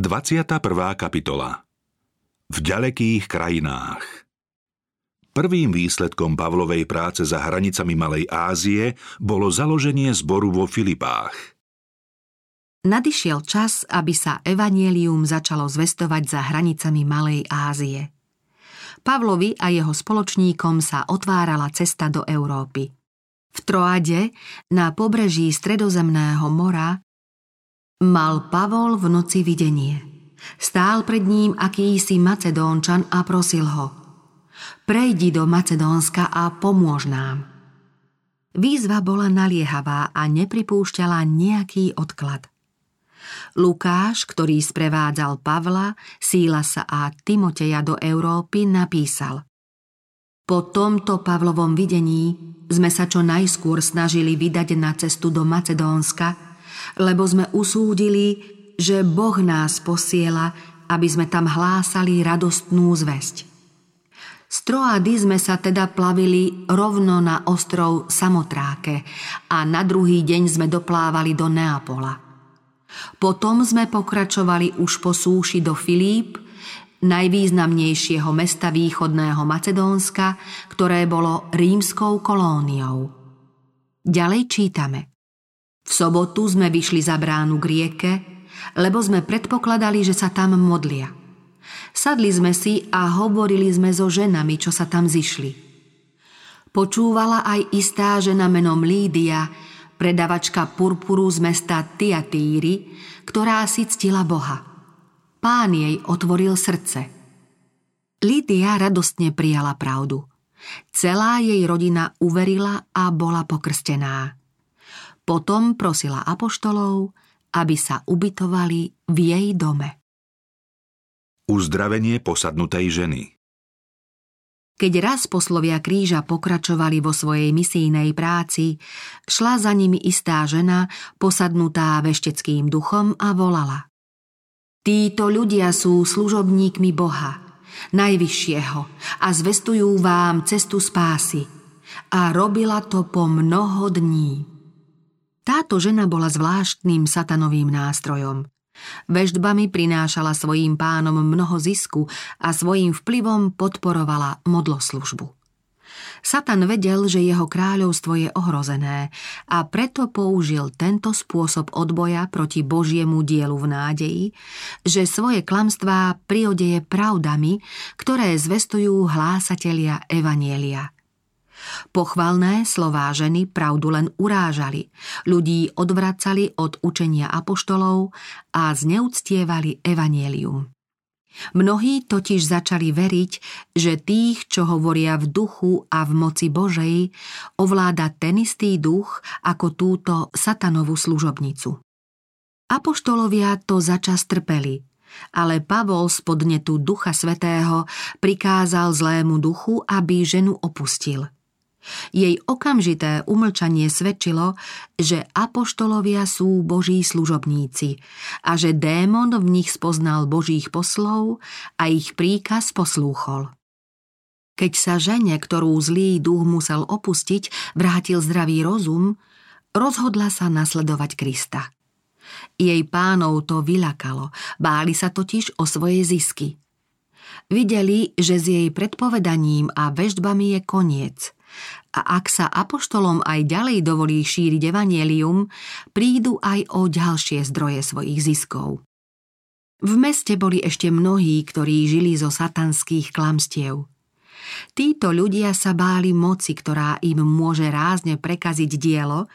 21. kapitola V ďalekých krajinách Prvým výsledkom Pavlovej práce za hranicami Malej Ázie bolo založenie zboru vo Filipách. Nadišiel čas, aby sa evanielium začalo zvestovať za hranicami Malej Ázie. Pavlovi a jeho spoločníkom sa otvárala cesta do Európy. V Troade, na pobreží Stredozemného mora, mal Pavol v noci videnie. Stál pred ním akýsi Macedónčan a prosil ho – Prejdi do Macedónska a pomôž nám. Výzva bola naliehavá a nepripúšťala nejaký odklad. Lukáš, ktorý sprevádzal Pavla, Sílasa a Timoteja do Európy, napísal Po tomto Pavlovom videní sme sa čo najskôr snažili vydať na cestu do Macedónska, lebo sme usúdili, že Boh nás posiela, aby sme tam hlásali radostnú zväzť. Z Troady sme sa teda plavili rovno na ostrov Samotráke a na druhý deň sme doplávali do Neapola. Potom sme pokračovali už po súši do Filíp, najvýznamnejšieho mesta východného Macedónska, ktoré bolo rímskou kolóniou. Ďalej čítame. V sobotu sme vyšli za bránu k rieke, lebo sme predpokladali, že sa tam modlia – Sadli sme si a hovorili sme so ženami, čo sa tam zišli. Počúvala aj istá žena menom Lídia, predavačka purpuru z mesta Tiatíry, ktorá si ctila Boha. Pán jej otvoril srdce. Lídia radostne prijala pravdu. Celá jej rodina uverila a bola pokrstená. Potom prosila apoštolov, aby sa ubytovali v jej dome. Uzdravenie posadnutej ženy Keď raz poslovia kríža pokračovali vo svojej misijnej práci, šla za nimi istá žena, posadnutá vešteckým duchom a volala. Títo ľudia sú služobníkmi Boha, Najvyššieho, a zvestujú vám cestu spásy. A robila to po mnoho dní. Táto žena bola zvláštnym satanovým nástrojom – Veždbami prinášala svojim pánom mnoho zisku a svojim vplyvom podporovala modloslužbu. Satan vedel, že jeho kráľovstvo je ohrozené a preto použil tento spôsob odboja proti Božiemu dielu v nádeji, že svoje klamstvá priodeje pravdami, ktoré zvestujú hlásatelia Evanielia – Pochvalné slová ženy pravdu len urážali, ľudí odvracali od učenia apoštolov a zneúctievali evanielium. Mnohí totiž začali veriť, že tých, čo hovoria v duchu a v moci Božej, ovláda ten istý duch ako túto satanovú služobnicu. Apoštolovia to začas trpeli, ale Pavol z podnetu Ducha Svetého prikázal zlému duchu, aby ženu opustil – jej okamžité umlčanie svedčilo, že apoštolovia sú boží služobníci a že démon v nich spoznal božích poslov a ich príkaz poslúchol. Keď sa žene, ktorú zlý duch musel opustiť, vrátil zdravý rozum, rozhodla sa nasledovať Krista. Jej pánov to vylakalo, báli sa totiž o svoje zisky. Videli, že s jej predpovedaním a veždbami je koniec – a ak sa apoštolom aj ďalej dovolí šíriť evanielium, prídu aj o ďalšie zdroje svojich ziskov. V meste boli ešte mnohí, ktorí žili zo satanských klamstiev. Títo ľudia sa báli moci, ktorá im môže rázne prekaziť dielo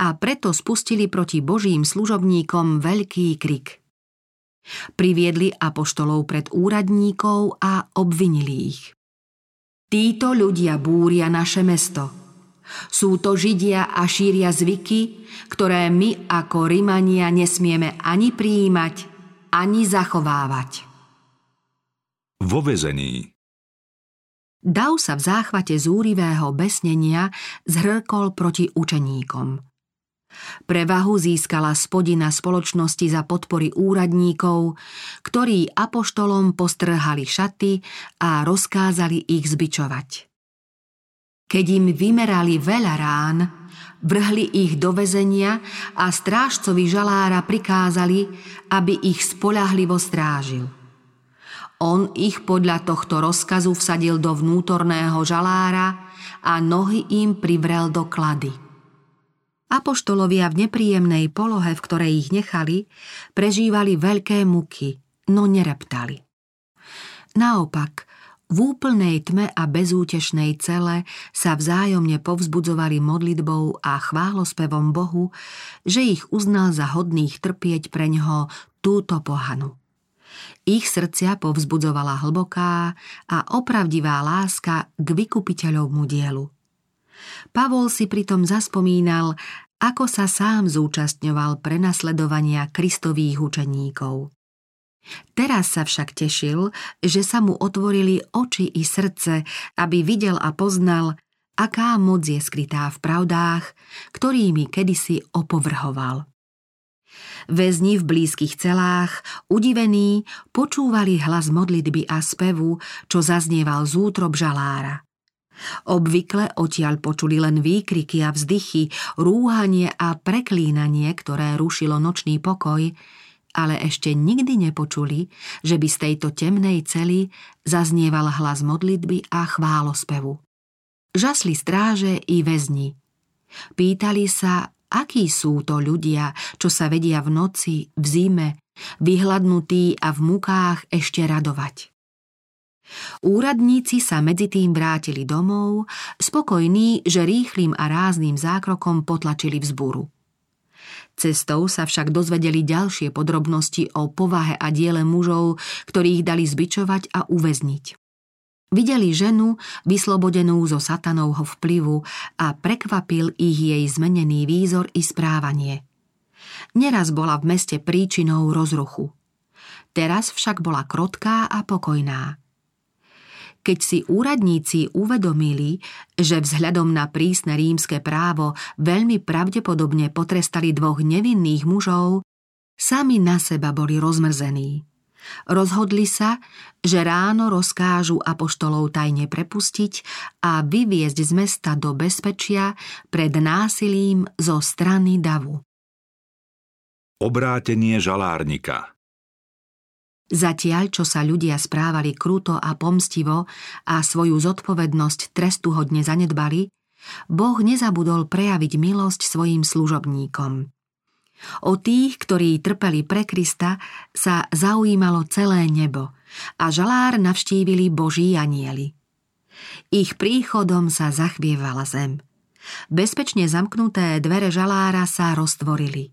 a preto spustili proti Božím služobníkom veľký krik. Priviedli apoštolov pred úradníkov a obvinili ich. Títo ľudia búria naše mesto. Sú to Židia a šíria zvyky, ktoré my ako Rimania nesmieme ani prijímať, ani zachovávať. Vo vezení Dav sa v záchvate zúrivého besnenia zhrkol proti učeníkom. Prevahu získala spodina spoločnosti za podpory úradníkov, ktorí apoštolom postrhali šaty a rozkázali ich zbičovať. Keď im vymerali veľa rán, Vrhli ich do väzenia a strážcovi žalára prikázali, aby ich spolahlivo strážil. On ich podľa tohto rozkazu vsadil do vnútorného žalára a nohy im privrel do klady. Apoštolovia v nepríjemnej polohe, v ktorej ich nechali, prežívali veľké muky, no nereptali. Naopak, v úplnej tme a bezútešnej cele sa vzájomne povzbudzovali modlitbou a chválospevom Bohu, že ich uznal za hodných trpieť pre ňoho túto pohanu. Ich srdcia povzbudzovala hlboká a opravdivá láska k vykupiteľovmu dielu. Pavol si pritom zaspomínal, ako sa sám zúčastňoval prenasledovania kristových učeníkov. Teraz sa však tešil, že sa mu otvorili oči i srdce, aby videl a poznal, aká moc je skrytá v pravdách, ktorými kedysi opovrhoval. Väzni v blízkych celách, udivení, počúvali hlas modlitby a spevu, čo zaznieval z útrob žalára. Obvykle odtiaľ počuli len výkriky a vzdychy, rúhanie a preklínanie, ktoré rušilo nočný pokoj, ale ešte nikdy nepočuli, že by z tejto temnej cely zaznieval hlas modlitby a chválospevu. Žasli stráže i väzni. Pýtali sa, akí sú to ľudia, čo sa vedia v noci, v zime, vyhladnutí a v mukách ešte radovať. Úradníci sa medzi tým vrátili domov, spokojní, že rýchlým a rázným zákrokom potlačili vzburu. Cestou sa však dozvedeli ďalšie podrobnosti o povahe a diele mužov, ktorých dali zbičovať a uväzniť. Videli ženu, vyslobodenú zo satanovho vplyvu a prekvapil ich jej zmenený výzor i správanie. Neraz bola v meste príčinou rozruchu. Teraz však bola krotká a pokojná. Keď si úradníci uvedomili, že vzhľadom na prísne rímske právo veľmi pravdepodobne potrestali dvoch nevinných mužov, sami na seba boli rozmrzení. Rozhodli sa, že ráno rozkážu apoštolov tajne prepustiť a vyviezť z mesta do bezpečia pred násilím zo strany davu. Obrátenie žalárnika Zatiaľ, čo sa ľudia správali kruto a pomstivo a svoju zodpovednosť trestuhodne zanedbali, Boh nezabudol prejaviť milosť svojim služobníkom. O tých, ktorí trpeli pre Krista, sa zaujímalo celé nebo a žalár navštívili Boží anieli. Ich príchodom sa zachvievala zem. Bezpečne zamknuté dvere žalára sa roztvorili.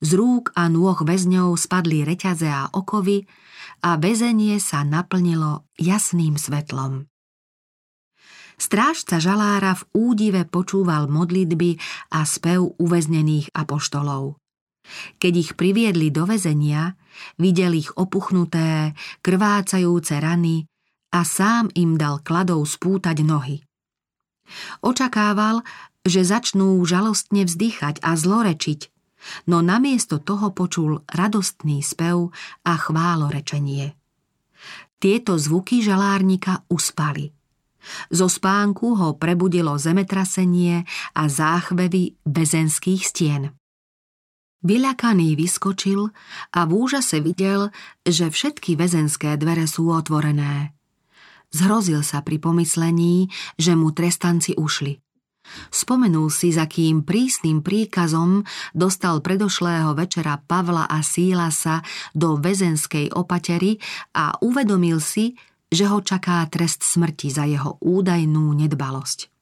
Z rúk a nôh väzňov spadli reťaze a okovy a väzenie sa naplnilo jasným svetlom. Strážca žalára v údive počúval modlitby a spev uväznených apoštolov. Keď ich priviedli do väzenia, videl ich opuchnuté, krvácajúce rany a sám im dal kladou spútať nohy. Očakával, že začnú žalostne vzdychať a zlorečiť, no namiesto toho počul radostný spev a chválorečenie. Tieto zvuky žalárnika uspali. Zo spánku ho prebudilo zemetrasenie a záchvevy bezenských stien. Vyľakaný vyskočil a v úžase videl, že všetky väzenské dvere sú otvorené. Zhrozil sa pri pomyslení, že mu trestanci ušli. Spomenul si, za kým prísnym príkazom dostal predošlého večera Pavla a Sílasa do väzenskej opatery a uvedomil si, že ho čaká trest smrti za jeho údajnú nedbalosť.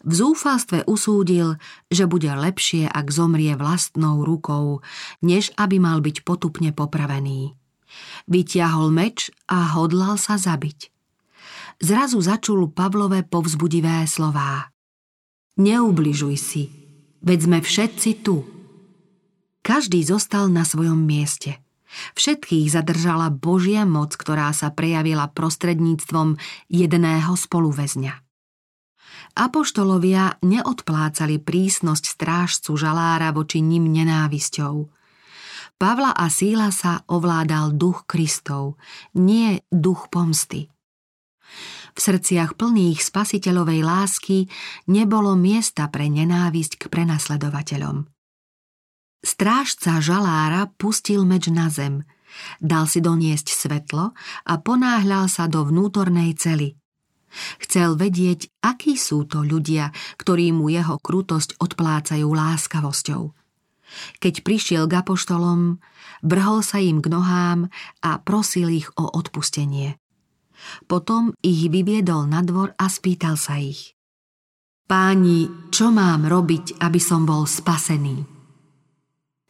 V zúfalstve usúdil, že bude lepšie, ak zomrie vlastnou rukou, než aby mal byť potupne popravený. Vytiahol meč a hodlal sa zabiť. Zrazu začul Pavlové povzbudivé slová. Neubližuj si, veď sme všetci tu. Každý zostal na svojom mieste. Všetkých zadržala Božia moc, ktorá sa prejavila prostredníctvom jedného spoluväzňa. Apoštolovia neodplácali prísnosť strážcu žalára voči ním nenávisťou. Pavla a Síla sa ovládal duch Kristov, nie duch pomsty. V srdciach plných spasiteľovej lásky nebolo miesta pre nenávisť k prenasledovateľom. Strážca žalára pustil meč na zem, dal si doniesť svetlo a ponáhľal sa do vnútornej cely. Chcel vedieť, akí sú to ľudia, ktorí mu jeho krutosť odplácajú láskavosťou. Keď prišiel k apoštolom, vrhol sa im k nohám a prosil ich o odpustenie. Potom ich vyviedol na dvor a spýtal sa ich. Páni, čo mám robiť, aby som bol spasený?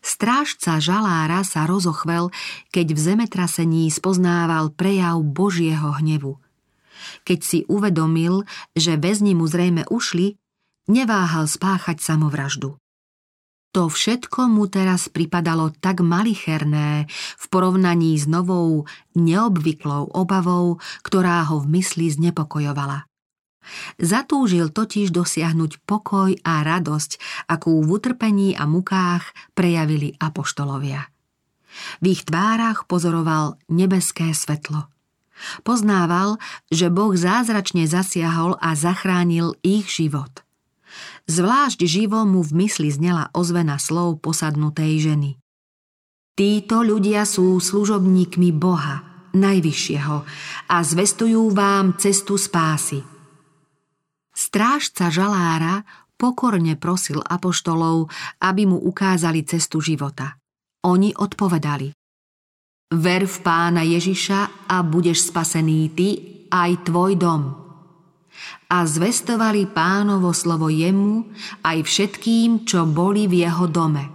Strážca žalára sa rozochvel, keď v zemetrasení spoznával prejav Božieho hnevu. Keď si uvedomil, že väzni mu zrejme ušli, neváhal spáchať samovraždu. To všetko mu teraz pripadalo tak malicherné v porovnaní s novou, neobvyklou obavou, ktorá ho v mysli znepokojovala. Zatúžil totiž dosiahnuť pokoj a radosť, akú v utrpení a mukách prejavili apoštolovia. V ich tvárach pozoroval nebeské svetlo. Poznával, že Boh zázračne zasiahol a zachránil ich život. Zvlášť živo mu v mysli znela ozvena slov posadnutej ženy. Títo ľudia sú služobníkmi Boha, Najvyššieho, a zvestujú vám cestu spásy – Strážca žalára pokorne prosil apoštolov, aby mu ukázali cestu života. Oni odpovedali. Ver v pána Ježiša a budeš spasený ty aj tvoj dom. A zvestovali pánovo slovo jemu aj všetkým, čo boli v jeho dome.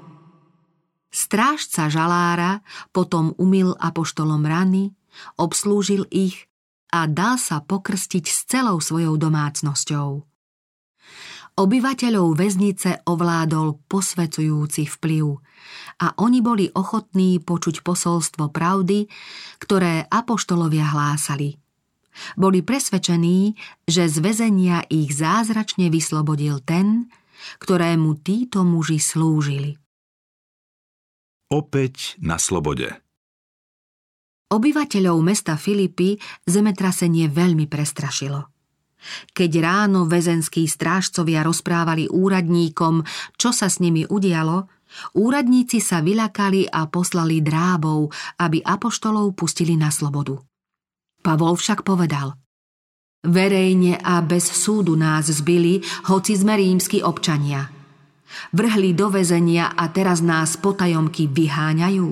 Strážca žalára potom umil apoštolom rany, obslúžil ich a dal sa pokrstiť s celou svojou domácnosťou. Obyvateľov väznice ovládol posvecujúci vplyv a oni boli ochotní počuť posolstvo pravdy, ktoré apoštolovia hlásali. Boli presvedčení, že z väzenia ich zázračne vyslobodil ten, ktorému títo muži slúžili. Opäť na slobode. Obyvateľov mesta Filipy zemetrasenie veľmi prestrašilo. Keď ráno väzenskí strážcovia rozprávali úradníkom, čo sa s nimi udialo, úradníci sa vylakali a poslali drábov, aby apoštolov pustili na slobodu. Pavol však povedal Verejne a bez súdu nás zbili, hoci sme rímsky občania. Vrhli do väzenia a teraz nás potajomky vyháňajú.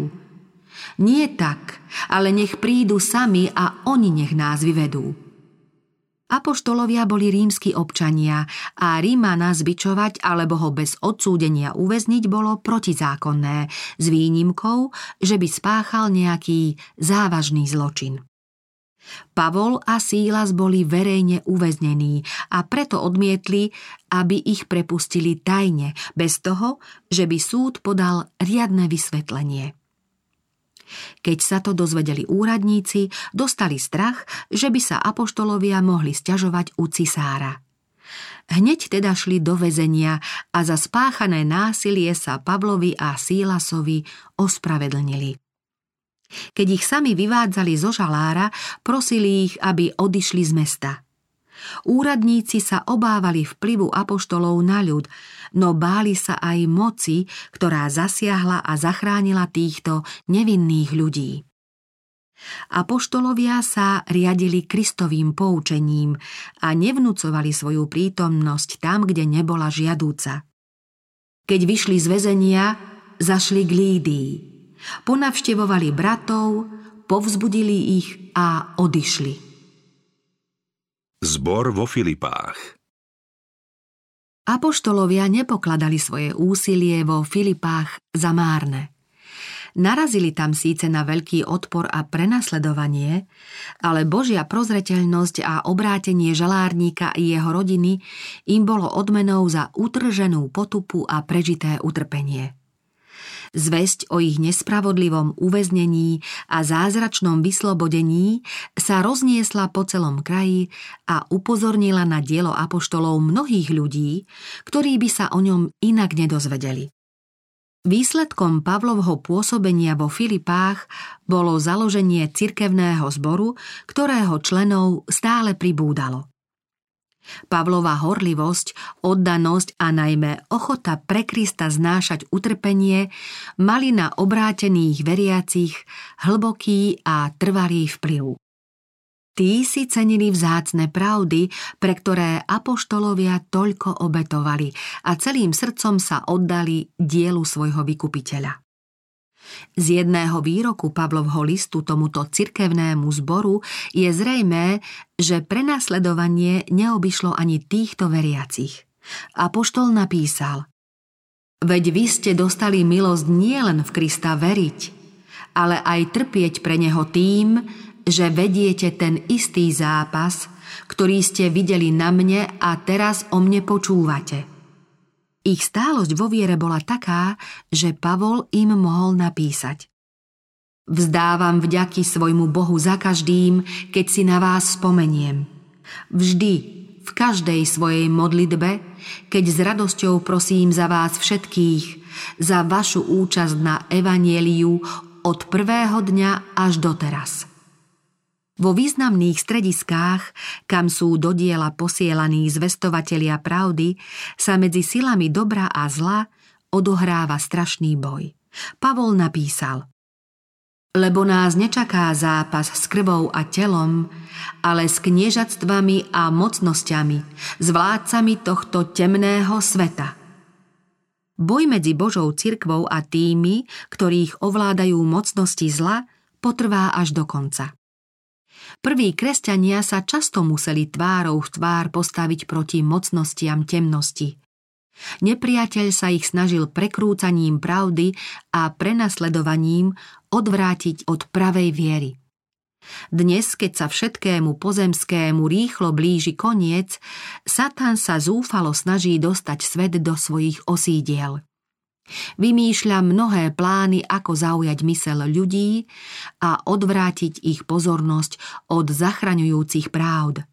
Nie tak, ale nech prídu sami a oni nech nás vyvedú. Apoštolovia boli rímsky občania a Rímana zbičovať alebo ho bez odsúdenia uväzniť bolo protizákonné, s výnimkou, že by spáchal nejaký závažný zločin. Pavol a Sílas boli verejne uväznení a preto odmietli, aby ich prepustili tajne, bez toho, že by súd podal riadne vysvetlenie. Keď sa to dozvedeli úradníci, dostali strach, že by sa apoštolovia mohli stiažovať u cisára. Hneď teda šli do väzenia a za spáchané násilie sa Pavlovi a Sílasovi ospravedlnili. Keď ich sami vyvádzali zo žalára, prosili ich, aby odišli z mesta – Úradníci sa obávali vplyvu apoštolov na ľud, no báli sa aj moci, ktorá zasiahla a zachránila týchto nevinných ľudí. Apoštolovia sa riadili Kristovým poučením a nevnúcovali svoju prítomnosť tam, kde nebola žiadúca. Keď vyšli z väzenia, zašli k Lídii. Ponavštevovali bratov, povzbudili ich a odišli. Zbor vo Filipách Apoštolovia nepokladali svoje úsilie vo Filipách za márne. Narazili tam síce na veľký odpor a prenasledovanie, ale Božia prozreteľnosť a obrátenie žalárníka i jeho rodiny im bolo odmenou za utrženú potupu a prežité utrpenie. Zväzť o ich nespravodlivom uväznení a zázračnom vyslobodení sa rozniesla po celom kraji a upozornila na dielo apoštolov mnohých ľudí, ktorí by sa o ňom inak nedozvedeli. Výsledkom Pavlovho pôsobenia vo Filipách bolo založenie cirkevného zboru, ktorého členov stále pribúdalo. Pavlova horlivosť, oddanosť a najmä ochota pre Krista znášať utrpenie mali na obrátených veriacich hlboký a trvalý vplyv. Tí si cenili vzácne pravdy, pre ktoré apoštolovia toľko obetovali a celým srdcom sa oddali dielu svojho vykupiteľa. Z jedného výroku Pavlovho listu tomuto cirkevnému zboru je zrejmé, že prenasledovanie neobyšlo ani týchto veriacich. Apoštol napísal Veď vy ste dostali milosť nielen v Krista veriť, ale aj trpieť pre Neho tým, že vediete ten istý zápas, ktorý ste videli na mne a teraz o mne počúvate. Ich stálosť vo viere bola taká, že Pavol im mohol napísať. Vzdávam vďaky svojmu Bohu za každým, keď si na vás spomeniem. Vždy, v každej svojej modlitbe, keď s radosťou prosím za vás všetkých, za vašu účasť na evanieliu od prvého dňa až doteraz. Vo významných strediskách, kam sú do diela posielaní zvestovatelia pravdy, sa medzi silami dobra a zla odohráva strašný boj. Pavol napísal Lebo nás nečaká zápas s krvou a telom, ale s kniežatstvami a mocnosťami, s vládcami tohto temného sveta. Boj medzi Božou cirkvou a tými, ktorých ovládajú mocnosti zla, potrvá až do konca. Prví kresťania sa často museli tvárou v tvár postaviť proti mocnostiam temnosti. Nepriateľ sa ich snažil prekrúcaním pravdy a prenasledovaním odvrátiť od pravej viery. Dnes, keď sa všetkému pozemskému rýchlo blíži koniec, Satan sa zúfalo snaží dostať svet do svojich osídiel. Vymýšľa mnohé plány, ako zaujať mysel ľudí a odvrátiť ich pozornosť od zachraňujúcich právd.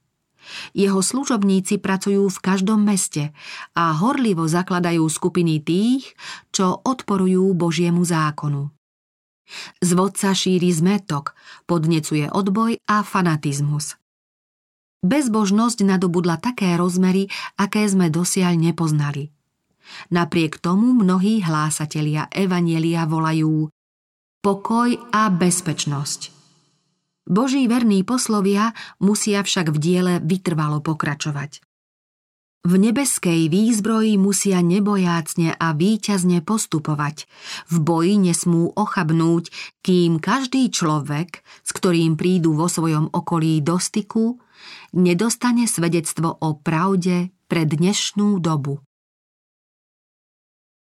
Jeho služobníci pracujú v každom meste a horlivo zakladajú skupiny tých, čo odporujú Božiemu zákonu. Z vodca šíri zmetok, podnecuje odboj a fanatizmus. Bezbožnosť nadobudla také rozmery, aké sme dosiaľ nepoznali – Napriek tomu mnohí hlásatelia Evanielia volajú pokoj a bezpečnosť. Boží verní poslovia musia však v diele vytrvalo pokračovať. V nebeskej výzbroji musia nebojácne a výťazne postupovať. V boji nesmú ochabnúť, kým každý človek, s ktorým prídu vo svojom okolí do styku, nedostane svedectvo o pravde pre dnešnú dobu.